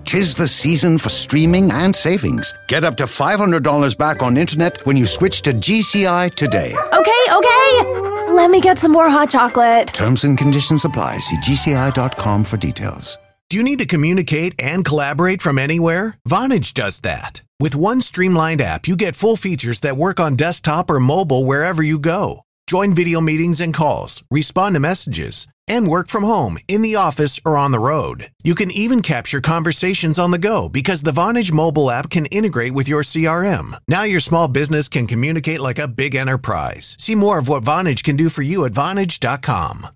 Tis the season for streaming and savings. Get up to $500 back on internet when you switch to GCI today. Okay, okay. Let me get some more hot chocolate. Terms and conditions apply. See GCI.com for details. Do you need to communicate and collaborate from anywhere? Vonage does that. With one streamlined app, you get full features that work on desktop or mobile wherever you go. Join video meetings and calls, respond to messages, and work from home, in the office, or on the road. You can even capture conversations on the go because the Vonage mobile app can integrate with your CRM. Now your small business can communicate like a big enterprise. See more of what Vonage can do for you at Vonage.com.